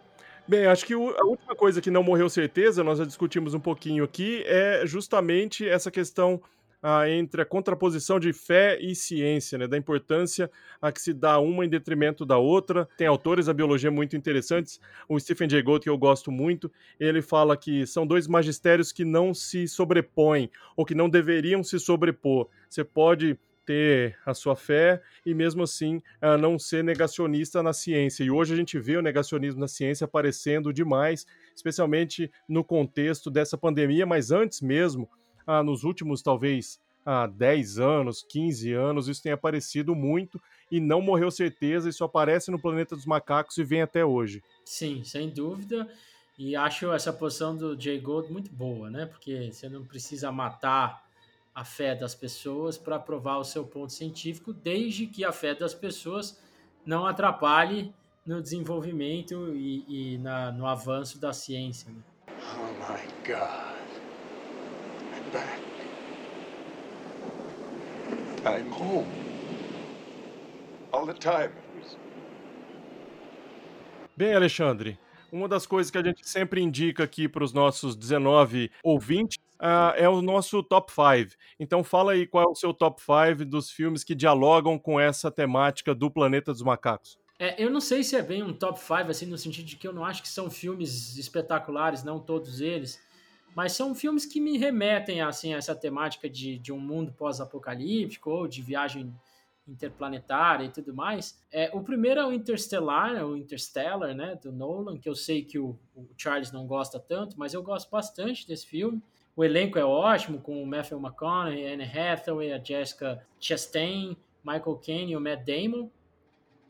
[SPEAKER 4] Bem, acho que a última coisa que não morreu certeza, nós já discutimos um pouquinho aqui, é justamente essa questão ah, entre a contraposição de fé e ciência, né, da importância a que se dá uma em detrimento da outra. Tem autores da biologia muito interessantes. O Stephen Jay Gould, que eu gosto muito, ele fala que são dois magistérios que não se sobrepõem, ou que não deveriam se sobrepor. Você pode ter a sua fé e mesmo assim uh, não ser negacionista na ciência. E hoje a gente vê o negacionismo na ciência aparecendo demais, especialmente no contexto dessa pandemia, mas antes mesmo, uh, nos últimos talvez uh, 10 anos, 15 anos, isso tem aparecido muito e não morreu certeza, isso aparece no planeta dos macacos e vem até hoje.
[SPEAKER 3] Sim, sem dúvida. E acho essa posição do Jay Gold muito boa, né? Porque você não precisa matar a fé das pessoas para provar o seu ponto científico, desde que a fé das pessoas não atrapalhe no desenvolvimento e, e na, no avanço da ciência. Né?
[SPEAKER 8] Oh my God. I'm back. I'm home. All the time.
[SPEAKER 4] Bem, Alexandre, uma das coisas que a gente sempre indica aqui para os nossos 19 ouvintes uh, é o nosso top 5. Então fala aí qual é o seu top 5 dos filmes que dialogam com essa temática do Planeta dos Macacos.
[SPEAKER 3] É, eu não sei se é bem um top 5, assim, no sentido de que eu não acho que são filmes espetaculares, não todos eles, mas são filmes que me remetem assim, a essa temática de, de um mundo pós-apocalíptico ou de viagem interplanetária e tudo mais. É, o primeiro é o Interstellar, o Interstellar, né, do Nolan, que eu sei que o, o, Charles não gosta tanto, mas eu gosto bastante desse filme. O elenco é ótimo, com o Matthew McConaughey, Anne Hathaway, a Jessica Chastain, Michael Caine e o Matt Damon.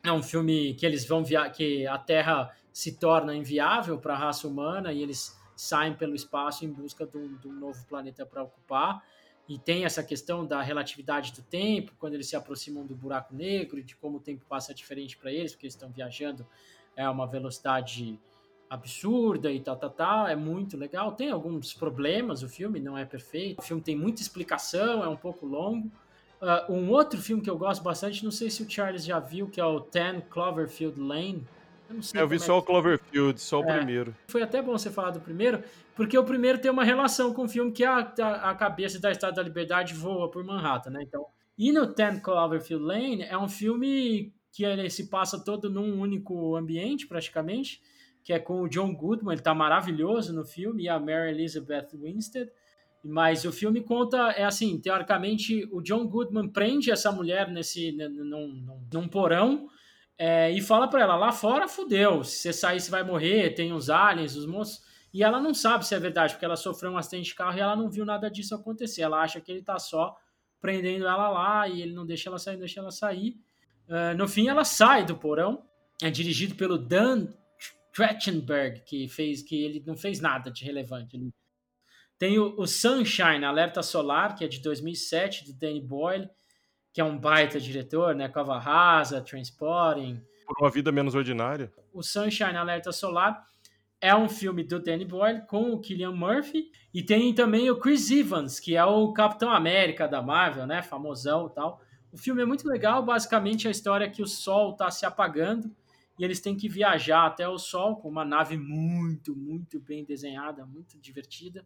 [SPEAKER 3] É um filme que eles vão via que a Terra se torna inviável para a raça humana e eles saem pelo espaço em busca de um, de um novo planeta para ocupar. e tem essa questão da relatividade do tempo, quando eles se aproximam do buraco negro, de como o tempo passa diferente para eles, porque eles estão viajando a uma velocidade absurda e tal, tal, tal. É muito legal. Tem alguns problemas, o filme não é perfeito. O filme tem muita explicação, é um pouco longo. Uh, um outro filme que eu gosto bastante, não sei se o Charles já viu, que é o Ten Cloverfield Lane.
[SPEAKER 4] Eu, é, eu vi só é o Cloverfield, só o é, primeiro.
[SPEAKER 3] Foi até bom você falar do primeiro, porque o primeiro tem uma relação com o filme que a, a, a cabeça da Estátua da Liberdade voa por Manhattan, né? Então, e no Ten Cloverfield Lane é um filme que ele se passa todo num único ambiente, praticamente, que é com o John Goodman, ele tá maravilhoso no filme, e a Mary Elizabeth Winstead. Mas o filme conta, é assim, teoricamente, o John Goodman prende essa mulher nesse num, num, num porão é, e fala para ela, lá fora fudeu, se você sair você vai morrer, tem os aliens, os monstros. E ela não sabe se é verdade, porque ela sofreu um acidente de carro e ela não viu nada disso acontecer. Ela acha que ele tá só prendendo ela lá e ele não deixa ela sair, deixa ela sair. Uh, no fim, ela sai do porão. É dirigido pelo Dan Trachtenberg, que fez que ele não fez nada de relevante. Ele... Tem o, o, Sunshine, Alerta Solar, que é de 2007, do Danny Boyle, que é um baita diretor, né? Cova Rasa, Transporting.
[SPEAKER 4] Por uma vida menos ordinária.
[SPEAKER 3] O Sunshine, Alerta Solar é um filme do Danny Boyle com o Killian Murphy e tem também o Chris Evans, que é o Capitão América da Marvel, né? Famosão e tal. O filme é muito legal, basicamente a história é que o Sol está se apagando e eles têm que viajar até o Sol com uma nave muito, muito bem desenhada, muito divertida,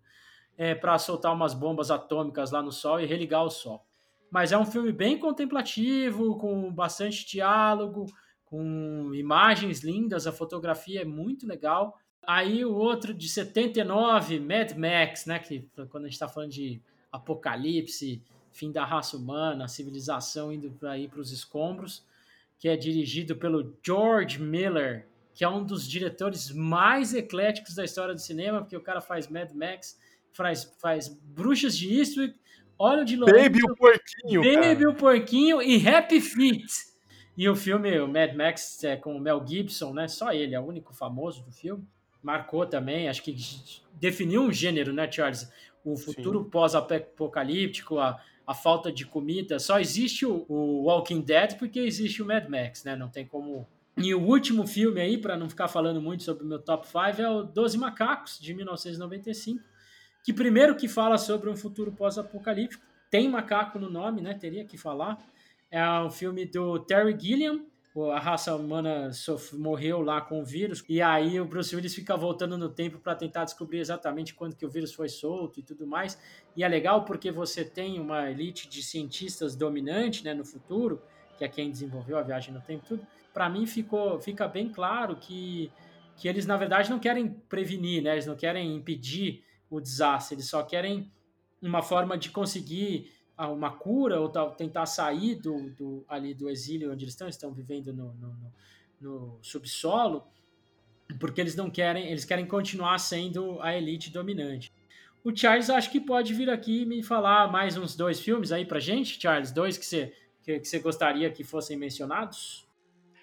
[SPEAKER 3] é, para soltar umas bombas atômicas lá no Sol e religar o Sol. Mas é um filme bem contemplativo, com bastante diálogo, com imagens lindas, a fotografia é muito legal. Aí o outro de 79, Mad Max, né? Que quando a gente está falando de apocalipse, fim da raça humana, civilização indo para ir para os escombros que é dirigido pelo George Miller, que é um dos diretores mais ecléticos da história do cinema, porque o cara faz Mad Max, faz, faz Bruxas de Eastwick, Óleo de
[SPEAKER 4] Lourenço, Baby o Porquinho,
[SPEAKER 3] Baby cara. o Porquinho e Happy Feet. E o filme, o Mad Max, é com o Mel Gibson, né? Só ele é o único famoso do filme. Marcou também, acho que definiu um gênero, né, Charles? O futuro pós-apocalíptico, a, a falta de comida. Só existe o, o, Walking Dead porque existe o Mad Max, né? Não tem como. E o último filme aí, para não ficar falando muito sobre o meu top 5, é o Doze Macacos, de 1995, que primeiro que fala sobre um futuro pós-apocalíptico, tem macaco no nome, né? Teria que falar. É um filme do Terry Gilliam, a raça humana morreu lá com o vírus, e aí o Bruce Willis fica voltando no tempo para tentar descobrir exatamente quando que o vírus foi solto e tudo mais. E é legal porque você tem uma elite de cientistas dominante né, no futuro, que é quem desenvolveu a viagem no tempo tudo. Para mim ficou, fica bem claro que, que eles, na verdade, não querem prevenir, né? eles não querem impedir o desastre, eles só querem uma forma de conseguir uma cura ou tentar sair do, do, ali do exílio onde eles estão, estão vivendo no, no, no, subsolo, porque eles não querem, eles querem continuar sendo a elite dominante. O Charles acho que pode vir aqui me falar mais uns dois filmes aí pra gente, Charles, dois que você que, que você gostaria que fossem mencionados?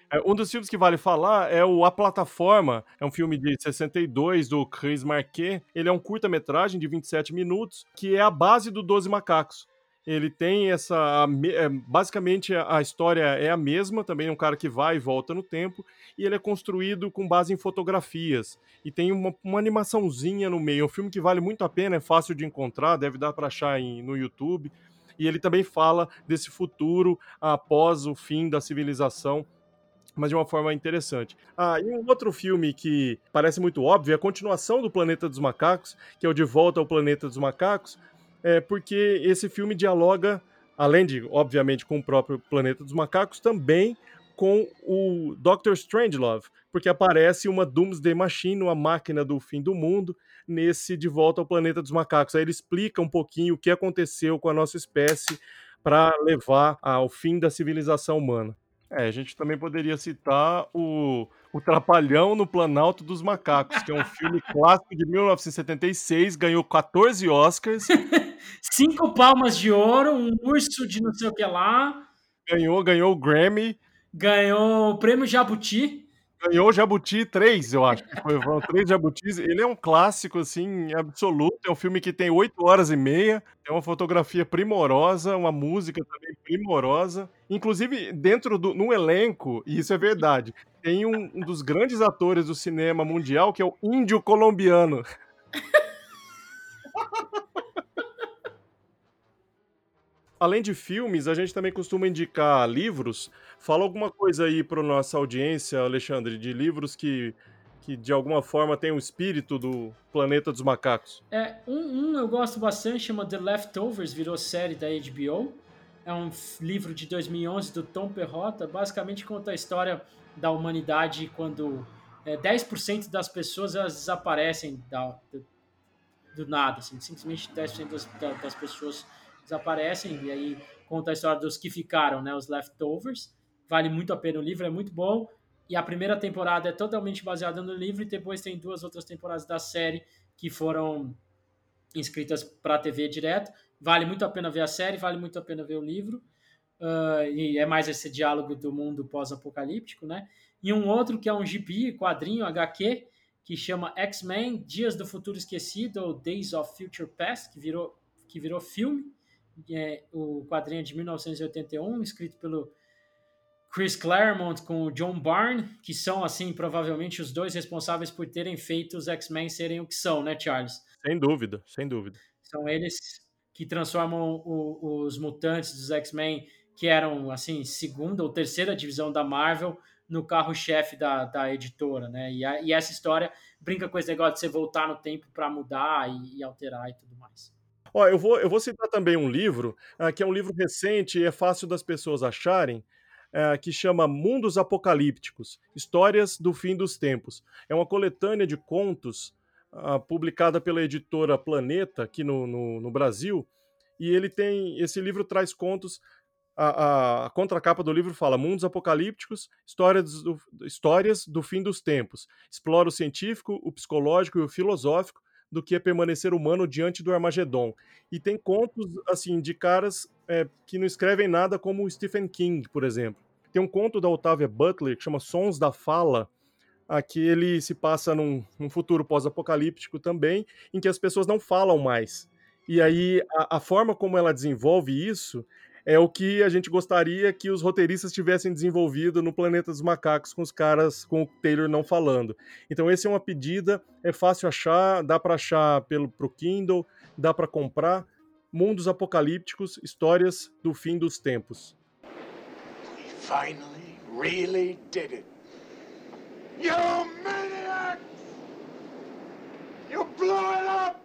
[SPEAKER 4] É, um dos filmes que vale falar é o A Plataforma, é um filme de 62 do Chris Marquet. Ele é um curta-metragem de 27 minutos, que é a base do Doze Macacos. Ele tem essa. É, basicamente, a história é a mesma, também é um cara que vai e volta no tempo, e ele é construído com base em fotografias. E tem uma, uma animaçãozinha no meio. É um filme que vale muito a pena, é fácil de encontrar, deve dar para achar em, no YouTube. E ele também fala desse futuro após o fim da civilização mas de uma forma interessante. Ah, e um outro filme que parece muito óbvio é a continuação do Planeta dos Macacos, que é o De Volta ao Planeta dos Macacos, é, porque esse filme dialoga, além de, obviamente, com o próprio Planeta dos Macacos, também com o Doctor Strangelove, porque aparece uma Doomsday Machine, uma máquina do fim do mundo, nesse De Volta ao Planeta dos Macacos. Aí ele explica um pouquinho o que aconteceu com a nossa espécie para levar ao fim da civilização humana. É, a gente também poderia citar o, o Trapalhão no Planalto dos Macacos, que é um filme clássico de 1976, ganhou 14 Oscars.
[SPEAKER 3] Cinco palmas de ouro, um urso de não sei o que lá.
[SPEAKER 4] Ganhou, ganhou o Grammy.
[SPEAKER 3] Ganhou o prêmio Jabuti,
[SPEAKER 4] Ganhou Jabuti 3, eu acho. Foi, foram três Jabutis. Ele é um clássico, assim, absoluto. É um filme que tem 8 horas e meia. É uma fotografia primorosa, uma música também primorosa. Inclusive, dentro do no elenco, e isso é verdade, tem um, um dos grandes atores do cinema mundial, que é o índio colombiano. Além de filmes, a gente também costuma indicar livros. Fala alguma coisa aí para nossa audiência, Alexandre, de livros que, que de alguma forma tem o espírito do Planeta dos Macacos.
[SPEAKER 3] É, um, um eu gosto bastante, chama The Leftovers, virou série da HBO. É um livro de 2011 do Tom Perrotta, basicamente conta a história da humanidade quando é, 10% das pessoas elas desaparecem da, do, do nada, assim, simplesmente 10% das, das pessoas desaparecem, e aí conta a história dos que ficaram, né, os leftovers. Vale muito a pena o livro, é muito bom. E a primeira temporada é totalmente baseada no livro, e depois tem duas outras temporadas da série que foram inscritas para a TV direto. Vale muito a pena ver a série, vale muito a pena ver o livro. Uh, e é mais esse diálogo do mundo pós-apocalíptico, né? E um outro que é um gibi, quadrinho, HQ, que chama X-Men Dias do Futuro Esquecido, ou Days of Future Past, que virou, que virou filme é, o quadrinho de 1981, escrito pelo Chris Claremont com o John Byrne, que são, assim, provavelmente os dois responsáveis por terem feito os X-Men serem o que são, né, Charles?
[SPEAKER 4] Sem dúvida, sem dúvida.
[SPEAKER 3] São eles que transformam o, os mutantes dos X-Men, que eram, assim, segunda ou terceira divisão da Marvel, no carro-chefe da, da editora, né? E, a, e, essa história brinca com esse negócio de você voltar no tempo para mudar e, e alterar e tudo mais.
[SPEAKER 4] Ó, eu vou, eu vou citar também um livro, uh, que é um livro recente e é fácil das pessoas acharem, uh, que chama Mundos Apocalípticos Histórias do Fim dos Tempos. É uma coletânea de contos uh, publicada pela editora Planeta, aqui no, no, no, Brasil, e ele tem. Esse livro traz contos. A, a, a contracapa do livro fala Mundos Apocalípticos, histórias do, histórias do fim dos tempos. Explora o científico, o psicológico e o filosófico do que é permanecer humano diante do Armagedon. E tem contos, assim, de caras é, que não escrevem nada, como Stephen King, por exemplo. Tem um conto da Octavia Butler que chama Sons da Fala, aqui ele se passa num, num futuro pós-apocalíptico também, em que as pessoas não falam mais. E aí, a, a forma como ela desenvolve isso é o que a gente gostaria que os roteiristas tivessem desenvolvido no Planeta dos Macacos com os caras, com o Taylor não falando. Então esse é uma pedida, é fácil achar, dá para achar pelo pro Kindle, dá para comprar. Mundos apocalípticos, histórias do fim dos tempos.
[SPEAKER 8] We finally really did it. You maniacs! You blew it up!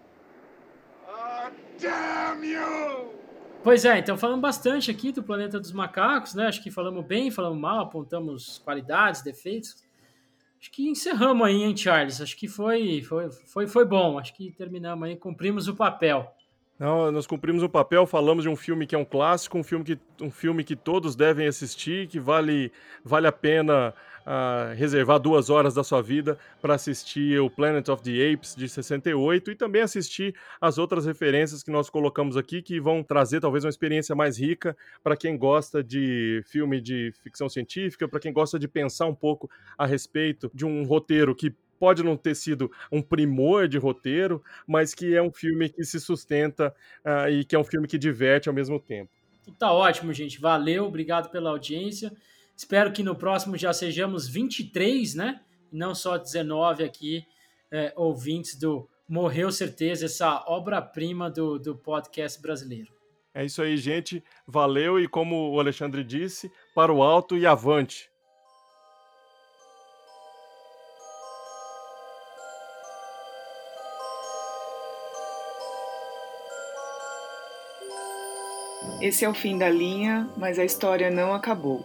[SPEAKER 8] Oh, damn you!
[SPEAKER 3] Pois é, então falamos bastante aqui do Planeta dos Macacos, né? Acho que falamos bem, falamos mal, apontamos qualidades, defeitos. Acho que encerramos aí, hein, Charles? Acho que foi, foi, foi, foi bom. Acho que terminamos aí, cumprimos o papel.
[SPEAKER 4] Não, nós cumprimos o papel, falamos de um filme que é um clássico, um filme que, um filme que todos devem assistir, que vale, vale a pena uh, reservar duas horas da sua vida para assistir o Planet of the Apes de 68 e também assistir as outras referências que nós colocamos aqui, que vão trazer talvez uma experiência mais rica para quem gosta de filme de ficção científica, para quem gosta de pensar um pouco a respeito de um roteiro que pode não ter sido um primor de roteiro, mas que é um filme que se sustenta uh, e que é um filme que diverte ao mesmo tempo.
[SPEAKER 3] Tá ótimo, gente. Valeu, obrigado pela audiência. Espero que no próximo já sejamos 23, né? Não só 19 aqui, é, ouvintes do Morreu Certeza, essa obra-prima do, do podcast brasileiro.
[SPEAKER 4] É isso aí, gente. Valeu e como o Alexandre disse, para o alto e avante.
[SPEAKER 2] Esse é o fim da linha, mas a história não acabou.